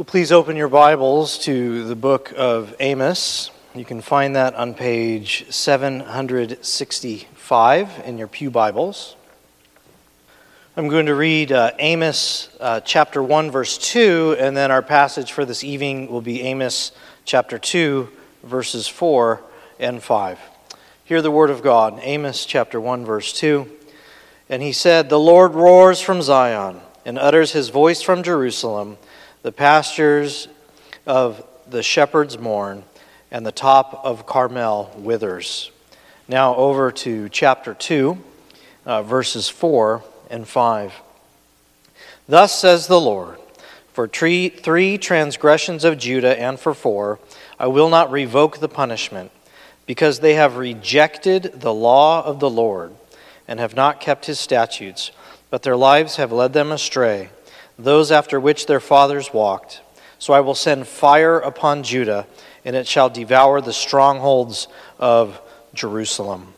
Well, please open your Bibles to the book of Amos. You can find that on page 765 in your Pew Bibles. I'm going to read uh, Amos uh, chapter 1, verse 2, and then our passage for this evening will be Amos chapter 2, verses 4 and 5. Hear the word of God. Amos chapter 1, verse 2. And he said, The Lord roars from Zion and utters his voice from Jerusalem. The pastures of the shepherds mourn, and the top of Carmel withers. Now over to chapter 2, uh, verses 4 and 5. Thus says the Lord For three, three transgressions of Judah and for four, I will not revoke the punishment, because they have rejected the law of the Lord and have not kept his statutes, but their lives have led them astray, those after which their fathers walked. So I will send fire upon Judah, and it shall devour the strongholds of Jerusalem.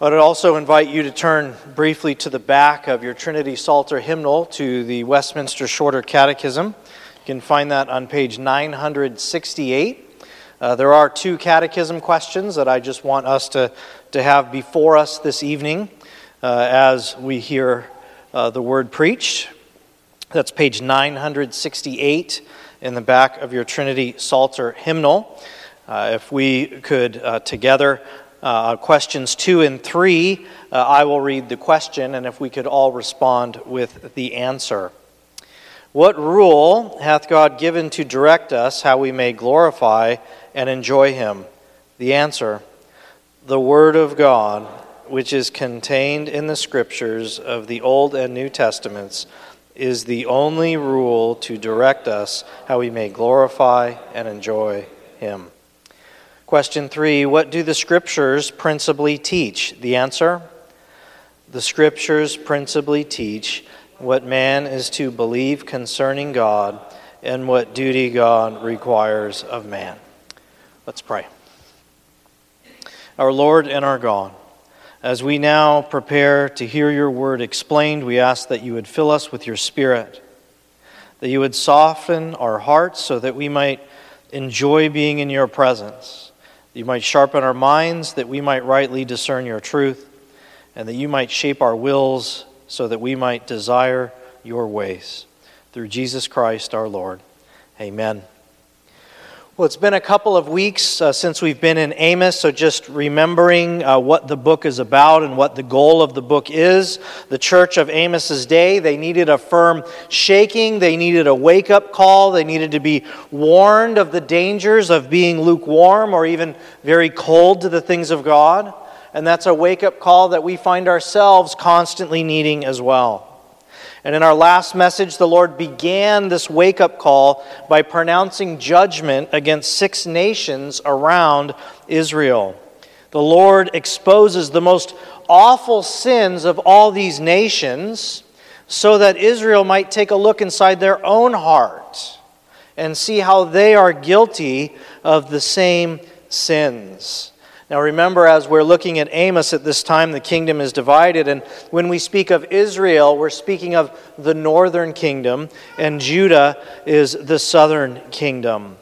I would also invite you to turn briefly to the back of your Trinity Psalter hymnal to the Westminster Shorter Catechism. You can find that on page 968. Uh, there are two catechism questions that I just want us to, to have before us this evening uh, as we hear uh, the word preached. That's page 968 in the back of your Trinity Psalter hymnal. Uh, if we could uh, together uh, questions two and three, uh, I will read the question, and if we could all respond with the answer. What rule hath God given to direct us how we may glorify and enjoy Him? The answer the Word of God, which is contained in the Scriptures of the Old and New Testaments, is the only rule to direct us how we may glorify and enjoy Him. Question three What do the scriptures principally teach? The answer The scriptures principally teach what man is to believe concerning God and what duty God requires of man. Let's pray. Our Lord and our God, as we now prepare to hear your word explained, we ask that you would fill us with your spirit, that you would soften our hearts so that we might enjoy being in your presence you might sharpen our minds, that we might rightly discern your truth, and that you might shape our wills so that we might desire your ways. Through Jesus Christ our Lord. Amen. Well, it's been a couple of weeks uh, since we've been in Amos, so just remembering uh, what the book is about and what the goal of the book is. The church of Amos's day, they needed a firm shaking, they needed a wake up call, they needed to be warned of the dangers of being lukewarm or even very cold to the things of God. And that's a wake up call that we find ourselves constantly needing as well. And in our last message, the Lord began this wake up call by pronouncing judgment against six nations around Israel. The Lord exposes the most awful sins of all these nations so that Israel might take a look inside their own heart and see how they are guilty of the same sins. Now, remember, as we're looking at Amos at this time, the kingdom is divided. And when we speak of Israel, we're speaking of the northern kingdom, and Judah is the southern kingdom.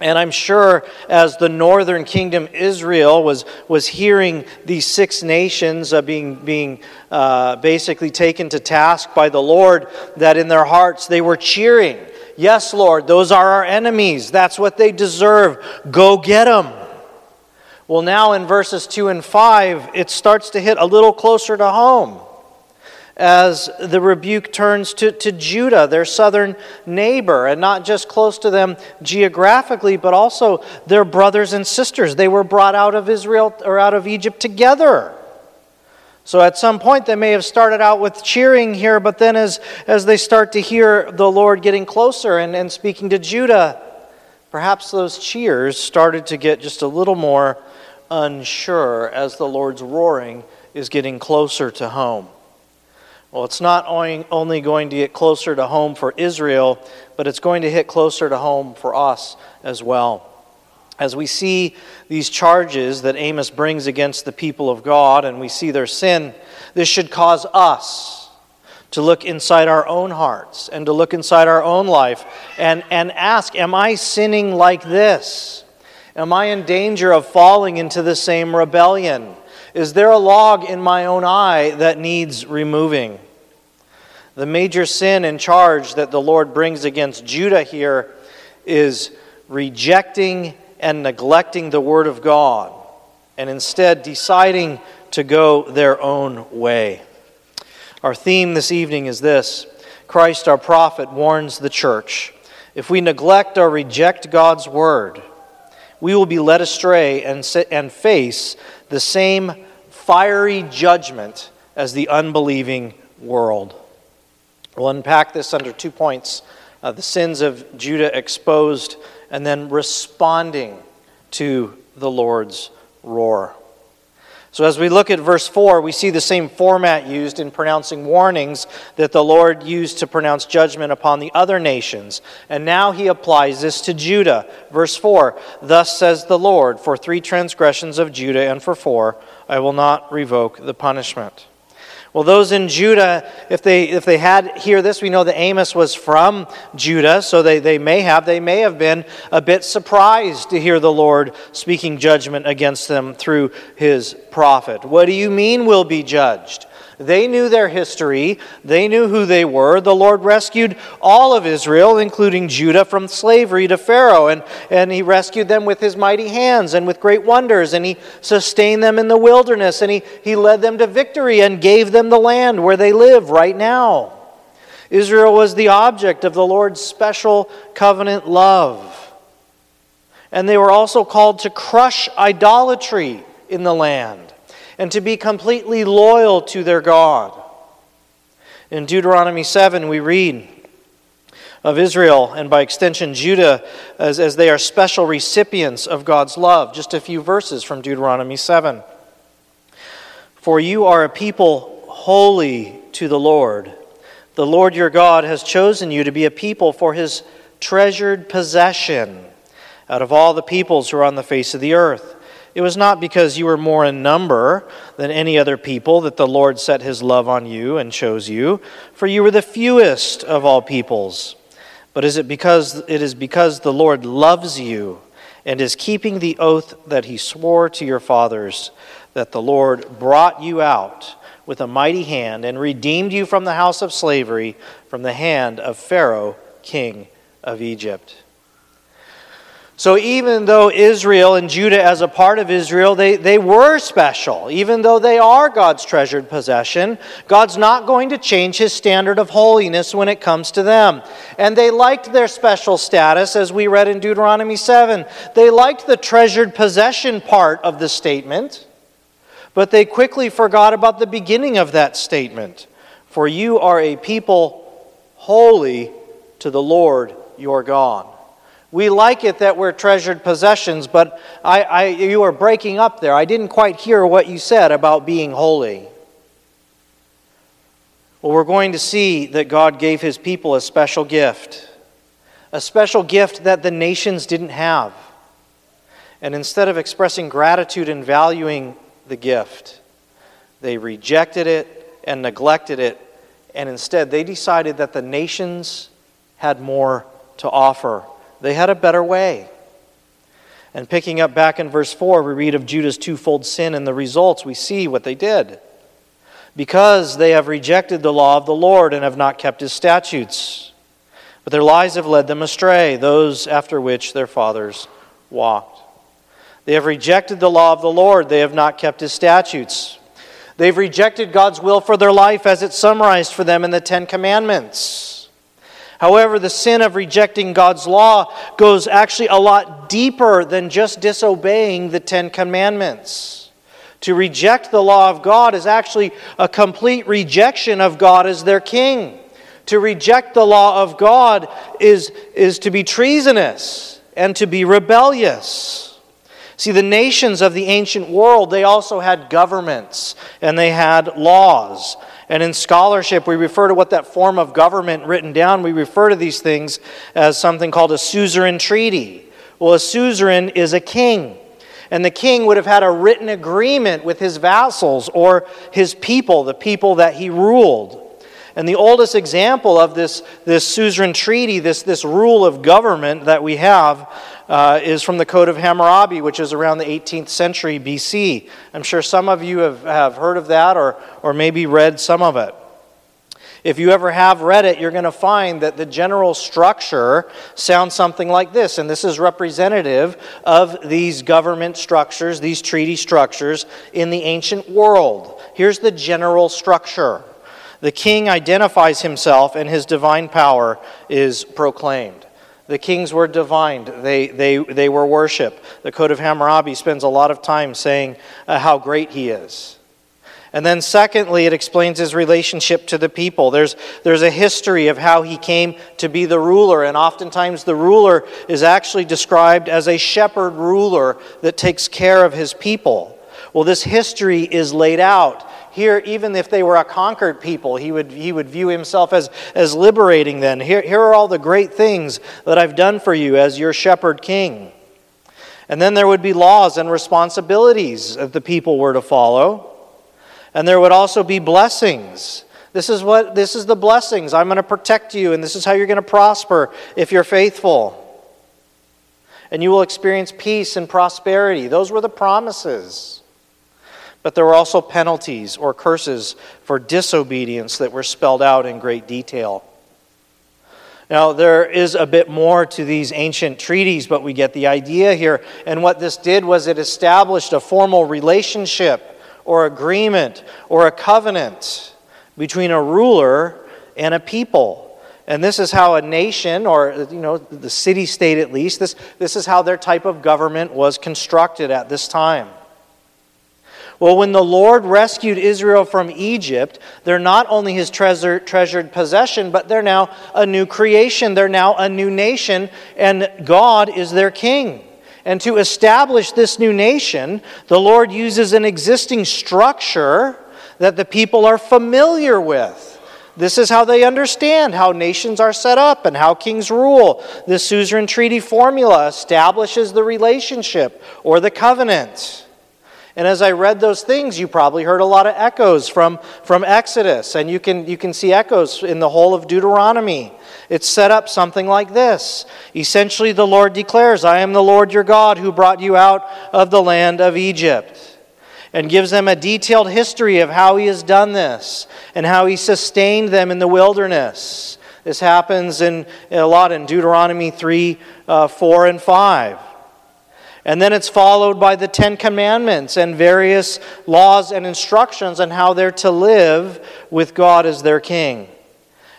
And I'm sure as the northern kingdom, Israel, was, was hearing these six nations uh, being, being uh, basically taken to task by the Lord, that in their hearts they were cheering. Yes, Lord, those are our enemies. That's what they deserve. Go get them. Well, now in verses 2 and 5, it starts to hit a little closer to home as the rebuke turns to, to Judah, their southern neighbor, and not just close to them geographically, but also their brothers and sisters. They were brought out of Israel or out of Egypt together. So at some point, they may have started out with cheering here, but then as, as they start to hear the Lord getting closer and, and speaking to Judah, perhaps those cheers started to get just a little more unsure as the Lord's roaring is getting closer to home. Well, it's not only going to get closer to home for Israel, but it's going to hit closer to home for us as well. As we see these charges that Amos brings against the people of God and we see their sin, this should cause us to look inside our own hearts and to look inside our own life and, and ask, Am I sinning like this? Am I in danger of falling into the same rebellion? Is there a log in my own eye that needs removing? The major sin and charge that the Lord brings against Judah here is rejecting and neglecting the Word of God and instead deciding to go their own way. Our theme this evening is this Christ, our prophet, warns the church. If we neglect or reject God's Word, we will be led astray and, and face the same fiery judgment as the unbelieving world. We'll unpack this under two points uh, the sins of Judah exposed, and then responding to the Lord's roar. So, as we look at verse 4, we see the same format used in pronouncing warnings that the Lord used to pronounce judgment upon the other nations. And now he applies this to Judah. Verse 4 Thus says the Lord, for three transgressions of Judah and for four, I will not revoke the punishment. Well, those in Judah, if they, if they had hear this, we know that Amos was from Judah, so they, they may have, they may have been a bit surprised to hear the Lord speaking judgment against them through his prophet. What do you mean we'll be judged? They knew their history, they knew who they were. The Lord rescued all of Israel, including Judah, from slavery to Pharaoh, and, and He rescued them with His mighty hands and with great wonders, and He sustained them in the wilderness, and He, he led them to victory and gave them the land where they live right now. Israel was the object of the Lord's special covenant love. And they were also called to crush idolatry in the land and to be completely loyal to their God. In Deuteronomy 7, we read of Israel and by extension Judah as, as they are special recipients of God's love. Just a few verses from Deuteronomy 7. For you are a people holy to the Lord. The Lord your God has chosen you to be a people for his treasured possession out of all the peoples who are on the face of the earth. It was not because you were more in number than any other people that the Lord set his love on you and chose you, for you were the fewest of all peoples. But is it because it is because the Lord loves you and is keeping the oath that he swore to your fathers that the Lord brought you out with a mighty hand and redeemed you from the house of slavery from the hand of Pharaoh, king of Egypt. So, even though Israel and Judah, as a part of Israel, they, they were special, even though they are God's treasured possession, God's not going to change his standard of holiness when it comes to them. And they liked their special status, as we read in Deuteronomy 7. They liked the treasured possession part of the statement, but they quickly forgot about the beginning of that statement. For you are a people holy to the Lord your God. We like it that we're treasured possessions, but I, I, you are breaking up there. I didn't quite hear what you said about being holy. Well, we're going to see that God gave his people a special gift, a special gift that the nations didn't have. And instead of expressing gratitude and valuing the gift, they rejected it and neglected it, and instead they decided that the nations had more to offer. They had a better way. And picking up back in verse 4, we read of Judah's twofold sin and the results. We see what they did. Because they have rejected the law of the Lord and have not kept his statutes. But their lies have led them astray, those after which their fathers walked. They have rejected the law of the Lord, they have not kept his statutes. They've rejected God's will for their life as it's summarized for them in the Ten Commandments. However, the sin of rejecting God's law goes actually a lot deeper than just disobeying the Ten Commandments. To reject the law of God is actually a complete rejection of God as their king. To reject the law of God is, is to be treasonous and to be rebellious. See, the nations of the ancient world, they also had governments and they had laws. And in scholarship, we refer to what that form of government written down, we refer to these things as something called a suzerain treaty. Well, a suzerain is a king. And the king would have had a written agreement with his vassals or his people, the people that he ruled. And the oldest example of this, this suzerain treaty, this, this rule of government that we have, uh, is from the Code of Hammurabi, which is around the 18th century BC. I'm sure some of you have, have heard of that or, or maybe read some of it. If you ever have read it, you're going to find that the general structure sounds something like this. And this is representative of these government structures, these treaty structures in the ancient world. Here's the general structure the king identifies himself, and his divine power is proclaimed. The kings were divined, they, they, they were worshiped. The Code of Hammurabi spends a lot of time saying uh, how great he is. And then, secondly, it explains his relationship to the people. There's, there's a history of how he came to be the ruler, and oftentimes the ruler is actually described as a shepherd ruler that takes care of his people. Well, this history is laid out. Here, even if they were a conquered people, he would, he would view himself as, as liberating them. Here, here are all the great things that I've done for you as your shepherd king. And then there would be laws and responsibilities that the people were to follow. And there would also be blessings. This is what this is the blessings. I'm going to protect you and this is how you're going to prosper if you're faithful. And you will experience peace and prosperity. Those were the promises. But there were also penalties or curses for disobedience that were spelled out in great detail. Now, there is a bit more to these ancient treaties, but we get the idea here. And what this did was it established a formal relationship or agreement or a covenant between a ruler and a people. And this is how a nation, or you know, the city state at least, this, this is how their type of government was constructed at this time. Well, when the Lord rescued Israel from Egypt, they're not only his treasure, treasured possession, but they're now a new creation. They're now a new nation, and God is their king. And to establish this new nation, the Lord uses an existing structure that the people are familiar with. This is how they understand how nations are set up and how kings rule. The suzerain treaty formula establishes the relationship or the covenant. And as I read those things, you probably heard a lot of echoes from, from Exodus, and you can, you can see echoes in the whole of Deuteronomy. It's set up something like this. Essentially, the Lord declares, I am the Lord your God who brought you out of the land of Egypt. And gives them a detailed history of how he has done this and how he sustained them in the wilderness. This happens in, a lot in Deuteronomy 3, uh, 4, and 5. And then it's followed by the Ten Commandments and various laws and instructions on how they're to live with God as their king.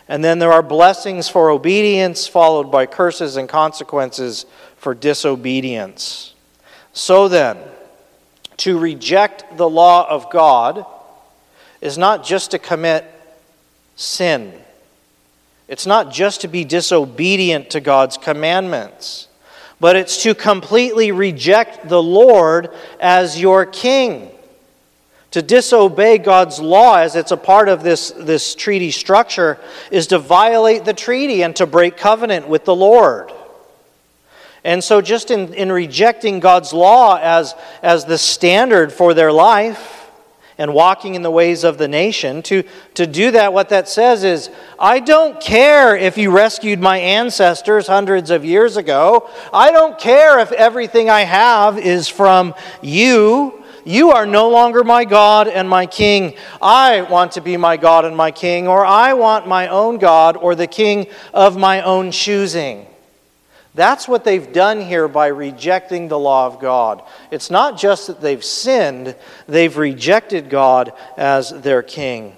And then there are blessings for obedience, followed by curses and consequences for disobedience. So then, to reject the law of God is not just to commit sin, it's not just to be disobedient to God's commandments but it's to completely reject the Lord as your king. To disobey God's law as it's a part of this, this treaty structure is to violate the treaty and to break covenant with the Lord. And so, just in, in rejecting God's law as, as the standard for their life, and walking in the ways of the nation. To, to do that, what that says is, I don't care if you rescued my ancestors hundreds of years ago. I don't care if everything I have is from you. You are no longer my God and my king. I want to be my God and my king, or I want my own God or the king of my own choosing. That's what they've done here by rejecting the law of God. It's not just that they've sinned, they've rejected God as their king.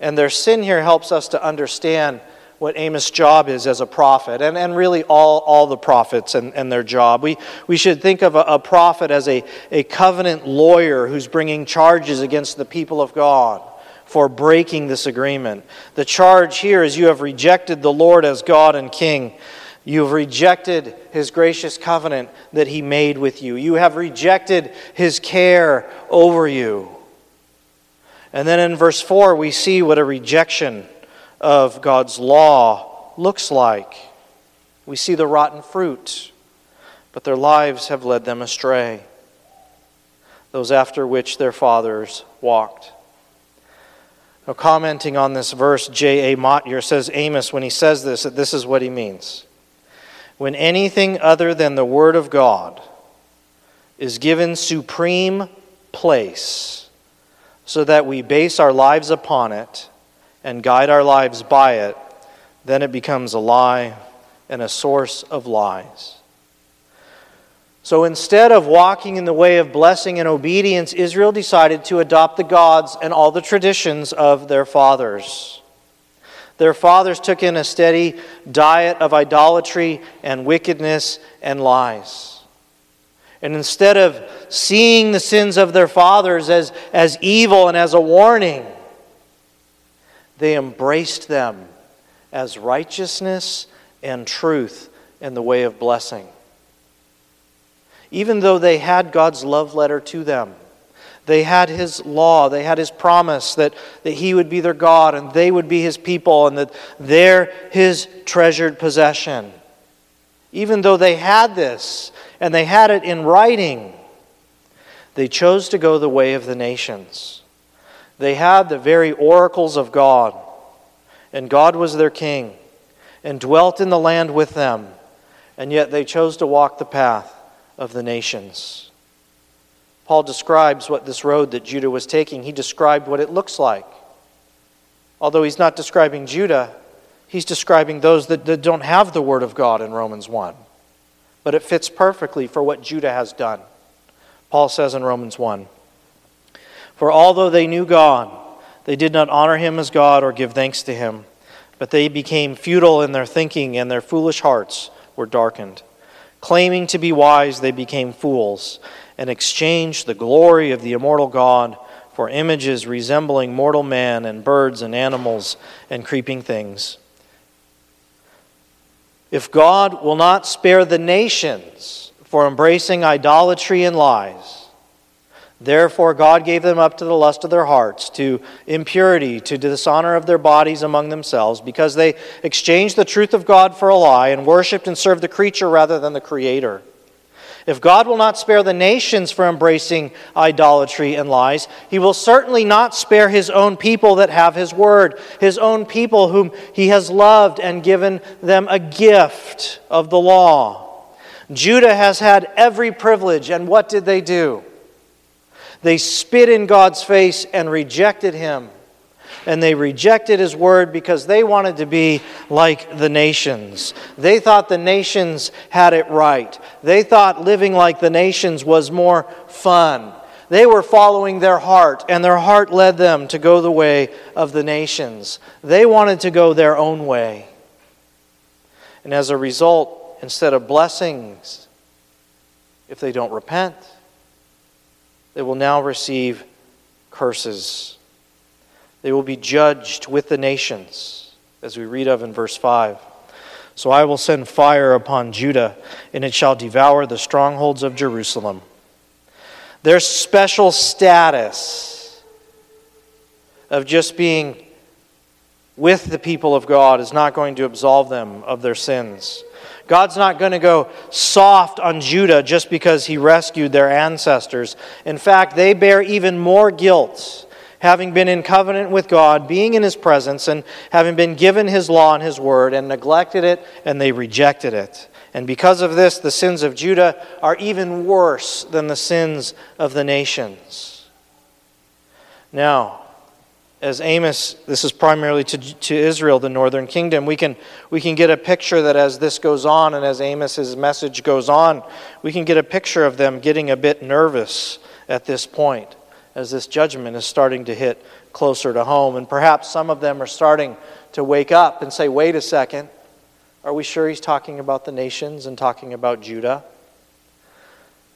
And their sin here helps us to understand what Amos' job is as a prophet, and, and really all, all the prophets and, and their job. We, we should think of a, a prophet as a, a covenant lawyer who's bringing charges against the people of God for breaking this agreement. The charge here is you have rejected the Lord as God and King. You have rejected his gracious covenant that he made with you. You have rejected his care over you. And then in verse 4, we see what a rejection of God's law looks like. We see the rotten fruit, but their lives have led them astray, those after which their fathers walked. Now, commenting on this verse, J.A. Motyer says Amos, when he says this, that this is what he means. When anything other than the Word of God is given supreme place, so that we base our lives upon it and guide our lives by it, then it becomes a lie and a source of lies. So instead of walking in the way of blessing and obedience, Israel decided to adopt the gods and all the traditions of their fathers. Their fathers took in a steady diet of idolatry and wickedness and lies. And instead of seeing the sins of their fathers as, as evil and as a warning, they embraced them as righteousness and truth in the way of blessing. Even though they had God's love letter to them, they had His law, they had His promise that, that He would be their God and they would be His people and that they're His treasured possession. Even though they had this and they had it in writing, they chose to go the way of the nations. They had the very oracles of God, and God was their king and dwelt in the land with them, and yet they chose to walk the path of the nations. Paul describes what this road that Judah was taking, he described what it looks like. Although he's not describing Judah, he's describing those that, that don't have the Word of God in Romans 1. But it fits perfectly for what Judah has done. Paul says in Romans 1 For although they knew God, they did not honor him as God or give thanks to him, but they became futile in their thinking, and their foolish hearts were darkened. Claiming to be wise, they became fools and exchanged the glory of the immortal God for images resembling mortal man and birds and animals and creeping things. If God will not spare the nations for embracing idolatry and lies, Therefore, God gave them up to the lust of their hearts, to impurity, to dishonor of their bodies among themselves, because they exchanged the truth of God for a lie and worshiped and served the creature rather than the Creator. If God will not spare the nations for embracing idolatry and lies, He will certainly not spare His own people that have His word, His own people whom He has loved and given them a gift of the law. Judah has had every privilege, and what did they do? They spit in God's face and rejected him. And they rejected his word because they wanted to be like the nations. They thought the nations had it right. They thought living like the nations was more fun. They were following their heart, and their heart led them to go the way of the nations. They wanted to go their own way. And as a result, instead of blessings, if they don't repent, they will now receive curses. They will be judged with the nations, as we read of in verse 5. So I will send fire upon Judah, and it shall devour the strongholds of Jerusalem. Their special status of just being with the people of God is not going to absolve them of their sins. God's not going to go soft on Judah just because he rescued their ancestors. In fact, they bear even more guilt, having been in covenant with God, being in his presence, and having been given his law and his word, and neglected it, and they rejected it. And because of this, the sins of Judah are even worse than the sins of the nations. Now, as Amos, this is primarily to, to Israel, the northern kingdom, we can, we can get a picture that as this goes on and as Amos's message goes on, we can get a picture of them getting a bit nervous at this point as this judgment is starting to hit closer to home. And perhaps some of them are starting to wake up and say, wait a second, are we sure he's talking about the nations and talking about Judah?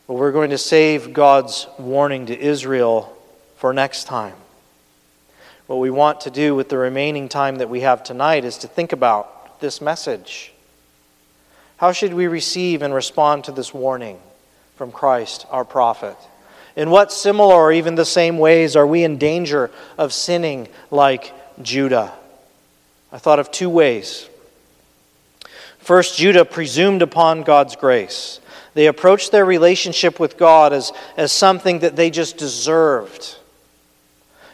But we're going to save God's warning to Israel for next time. What we want to do with the remaining time that we have tonight is to think about this message. How should we receive and respond to this warning from Christ, our prophet? In what similar or even the same ways are we in danger of sinning like Judah? I thought of two ways. First, Judah presumed upon God's grace. They approached their relationship with God as, as something that they just deserved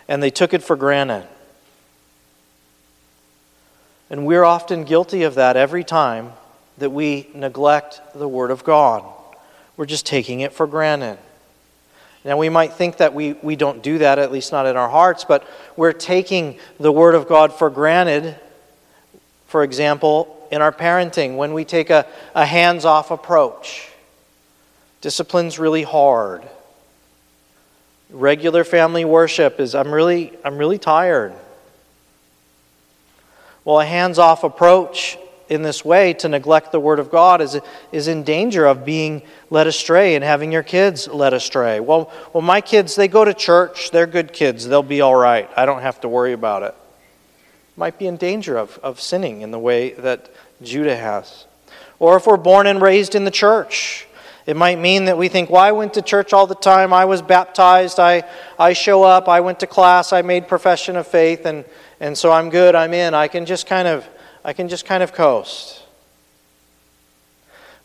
and they took it for granted. And we're often guilty of that every time that we neglect the Word of God. We're just taking it for granted. Now, we might think that we, we don't do that, at least not in our hearts, but we're taking the Word of God for granted. For example, in our parenting, when we take a, a hands off approach, discipline's really hard. Regular family worship is, I'm really, I'm really tired. Well, a hands off approach in this way to neglect the Word of God is, is in danger of being led astray and having your kids led astray. Well, well, my kids, they go to church. They're good kids. They'll be all right. I don't have to worry about it. Might be in danger of, of sinning in the way that Judah has. Or if we're born and raised in the church, it might mean that we think, well, I went to church all the time. I was baptized. I, I show up. I went to class. I made profession of faith. And, and so I'm good. I'm in. I can just kind of I can just kind of coast.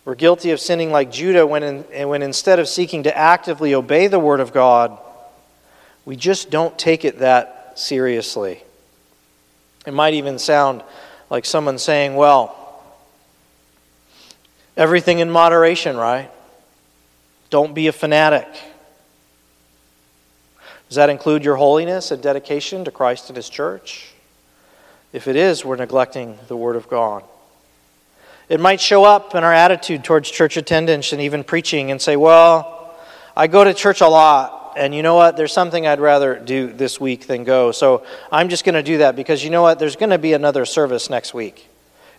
We're guilty of sinning like Judah when, in, when instead of seeking to actively obey the Word of God, we just don't take it that seriously. It might even sound like someone saying, well, everything in moderation, right? Don't be a fanatic. Does that include your holiness and dedication to Christ and His church? If it is, we're neglecting the Word of God. It might show up in our attitude towards church attendance and even preaching and say, Well, I go to church a lot, and you know what? There's something I'd rather do this week than go. So I'm just going to do that because you know what? There's going to be another service next week.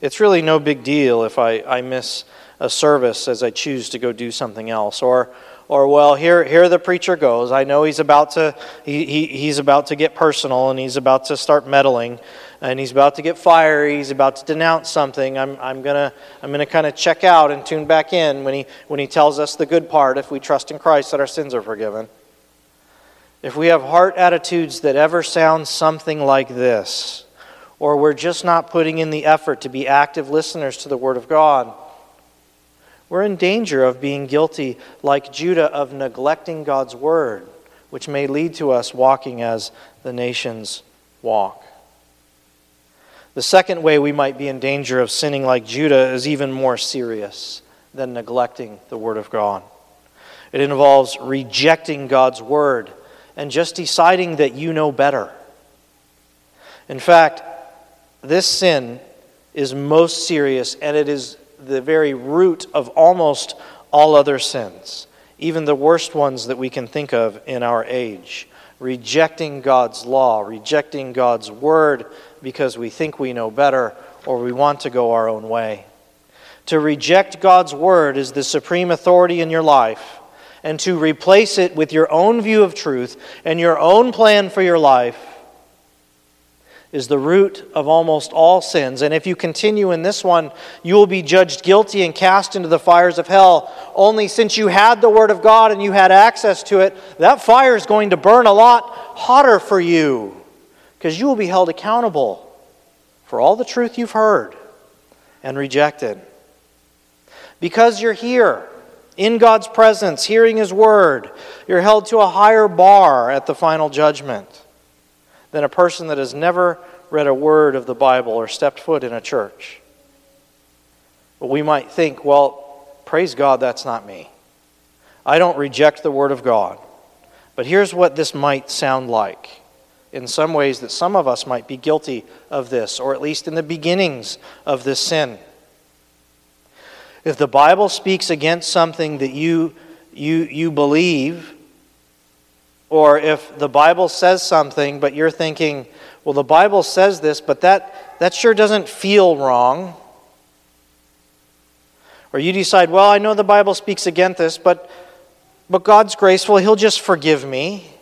It's really no big deal if I, I miss a service as I choose to go do something else. Or, or well, here, here the preacher goes. I know he's about to, he, he, he's about to get personal and he's about to start meddling and he's about to get fiery, he's about to denounce something, I'm, I'm going to I'm gonna kind of check out and tune back in when he, when he tells us the good part if we trust in Christ that our sins are forgiven. If we have heart attitudes that ever sound something like this, or we're just not putting in the effort to be active listeners to the Word of God, we're in danger of being guilty, like Judah, of neglecting God's Word, which may lead to us walking as the nations walk. The second way we might be in danger of sinning like Judah is even more serious than neglecting the Word of God. It involves rejecting God's Word and just deciding that you know better. In fact, this sin is most serious and it is the very root of almost all other sins, even the worst ones that we can think of in our age. Rejecting God's law, rejecting God's Word, because we think we know better or we want to go our own way. To reject God's word as the supreme authority in your life and to replace it with your own view of truth and your own plan for your life is the root of almost all sins. And if you continue in this one, you will be judged guilty and cast into the fires of hell. Only since you had the Word of God and you had access to it, that fire is going to burn a lot hotter for you because you will be held accountable for all the truth you've heard and rejected. Because you're here in God's presence, hearing His word, you're held to a higher bar at the final judgment than a person that has never read a word of the Bible or stepped foot in a church. But we might think, well, praise God, that's not me. I don't reject the Word of God. But here's what this might sound like in some ways that some of us might be guilty of this, or at least in the beginnings of this sin. If the Bible speaks against something that you, you, you believe, or if the Bible says something, but you're thinking, well, the Bible says this, but that, that sure doesn't feel wrong. Or you decide, well, I know the Bible speaks against this, but, but God's graceful, He'll just forgive me.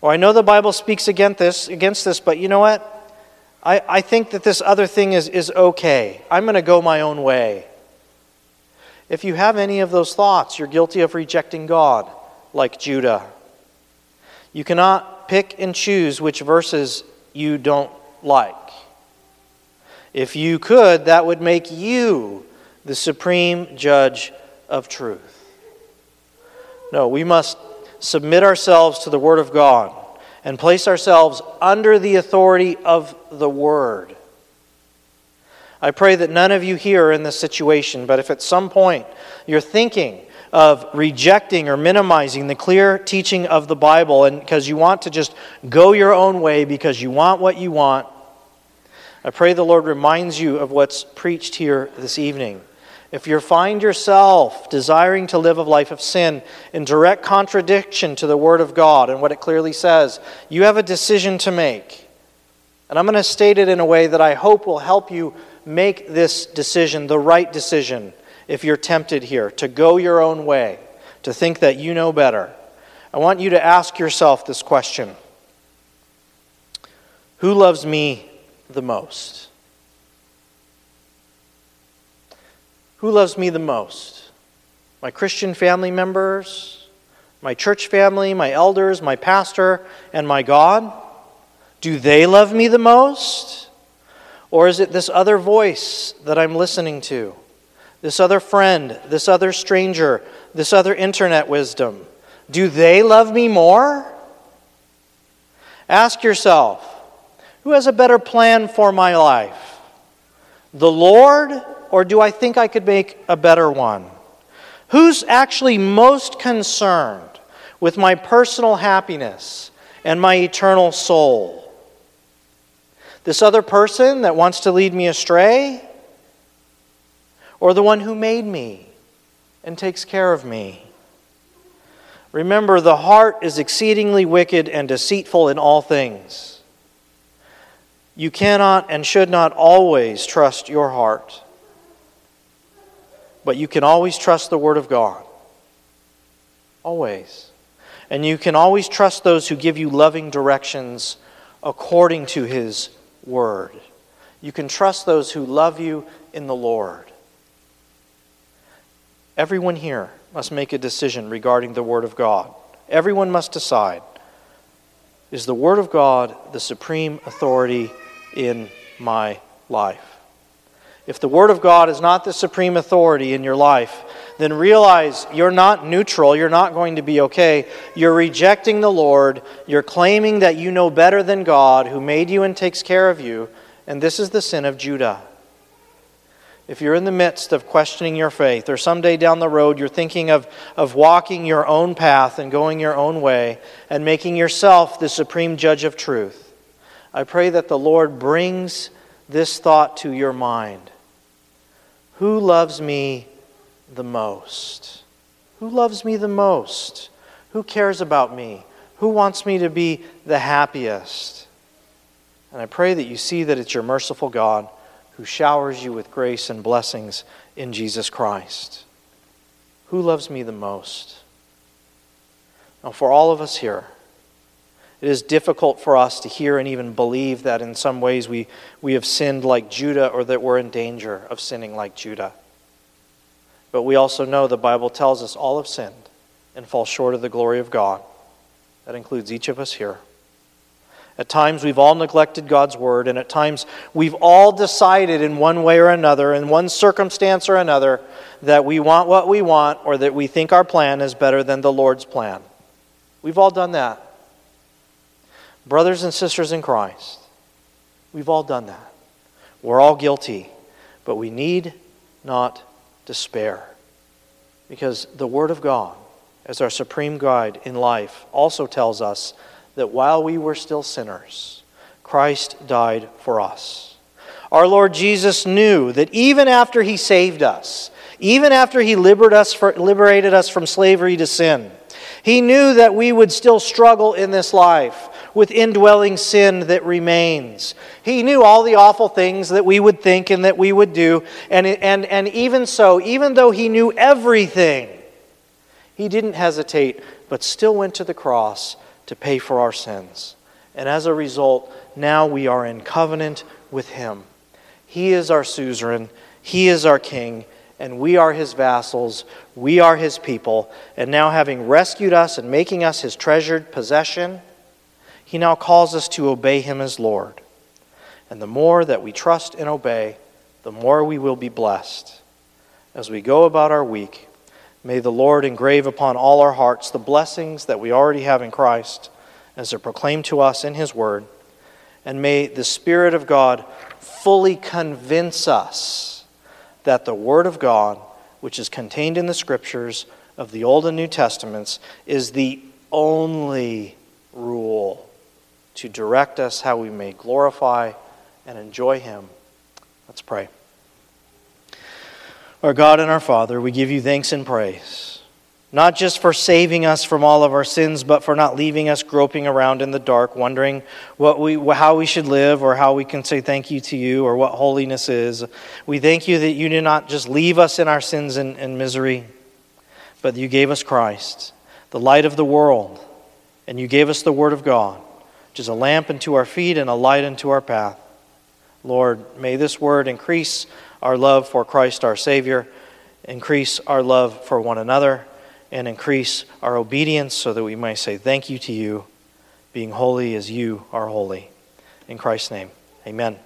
Or I know the Bible speaks against this, against this but you know what? I, I think that this other thing is, is okay. I'm going to go my own way. If you have any of those thoughts, you're guilty of rejecting God, like Judah. You cannot pick and choose which verses you don't like. If you could, that would make you the supreme judge of truth. No, we must submit ourselves to the Word of God and place ourselves under the authority of the Word. I pray that none of you here are in this situation, but if at some point you're thinking of rejecting or minimizing the clear teaching of the Bible and because you want to just go your own way because you want what you want, I pray the Lord reminds you of what's preached here this evening. If you find yourself desiring to live a life of sin in direct contradiction to the Word of God and what it clearly says, you have a decision to make. And I'm going to state it in a way that I hope will help you make this decision the right decision if you're tempted here to go your own way, to think that you know better. I want you to ask yourself this question Who loves me the most? Who loves me the most? My Christian family members, my church family, my elders, my pastor, and my God? Do they love me the most? Or is it this other voice that I'm listening to? This other friend, this other stranger, this other internet wisdom? Do they love me more? Ask yourself who has a better plan for my life? The Lord or do I think I could make a better one? Who's actually most concerned with my personal happiness and my eternal soul? This other person that wants to lead me astray? Or the one who made me and takes care of me? Remember, the heart is exceedingly wicked and deceitful in all things. You cannot and should not always trust your heart. But you can always trust the Word of God. Always. And you can always trust those who give you loving directions according to His Word. You can trust those who love you in the Lord. Everyone here must make a decision regarding the Word of God. Everyone must decide is the Word of God the supreme authority in my life? If the Word of God is not the supreme authority in your life, then realize you're not neutral. You're not going to be okay. You're rejecting the Lord. You're claiming that you know better than God who made you and takes care of you. And this is the sin of Judah. If you're in the midst of questioning your faith, or someday down the road you're thinking of, of walking your own path and going your own way and making yourself the supreme judge of truth, I pray that the Lord brings this thought to your mind who loves me the most? Who loves me the most? Who cares about me? Who wants me to be the happiest? And I pray that you see that it's your merciful God who showers you with grace and blessings in Jesus Christ. Who loves me the most? Now, for all of us here, it is difficult for us to hear and even believe that in some ways we, we have sinned like Judah or that we're in danger of sinning like Judah. But we also know the Bible tells us all have sinned and fall short of the glory of God. That includes each of us here. At times, we've all neglected God's word, and at times, we've all decided in one way or another, in one circumstance or another, that we want what we want or that we think our plan is better than the Lord's plan. We've all done that. Brothers and sisters in Christ, we've all done that. We're all guilty, but we need not despair. Because the Word of God, as our supreme guide in life, also tells us that while we were still sinners, Christ died for us. Our Lord Jesus knew that even after He saved us, even after He liberated us from slavery to sin, He knew that we would still struggle in this life with indwelling sin that remains. He knew all the awful things that we would think and that we would do. And, and, and even so, even though he knew everything, he didn't hesitate, but still went to the cross to pay for our sins. And as a result, now we are in covenant with him. He is our suzerain, he is our king, and we are his vassals, we are his people. And now, having rescued us and making us his treasured possession, he now calls us to obey him as Lord. And the more that we trust and obey, the more we will be blessed. As we go about our week, may the Lord engrave upon all our hearts the blessings that we already have in Christ as they're proclaimed to us in his word. And may the Spirit of God fully convince us that the Word of God, which is contained in the Scriptures of the Old and New Testaments, is the only rule to direct us how we may glorify and enjoy Him. Let's pray. Our God and our Father, we give you thanks and praise, not just for saving us from all of our sins, but for not leaving us groping around in the dark, wondering what we, how we should live or how we can say thank you to you or what holiness is. We thank you that you did not just leave us in our sins and, and misery, but you gave us Christ, the light of the world, and you gave us the Word of God, which is a lamp unto our feet and a light unto our path. Lord, may this word increase our love for Christ our Savior, increase our love for one another, and increase our obedience so that we may say thank you to you, being holy as you are holy. In Christ's name, amen.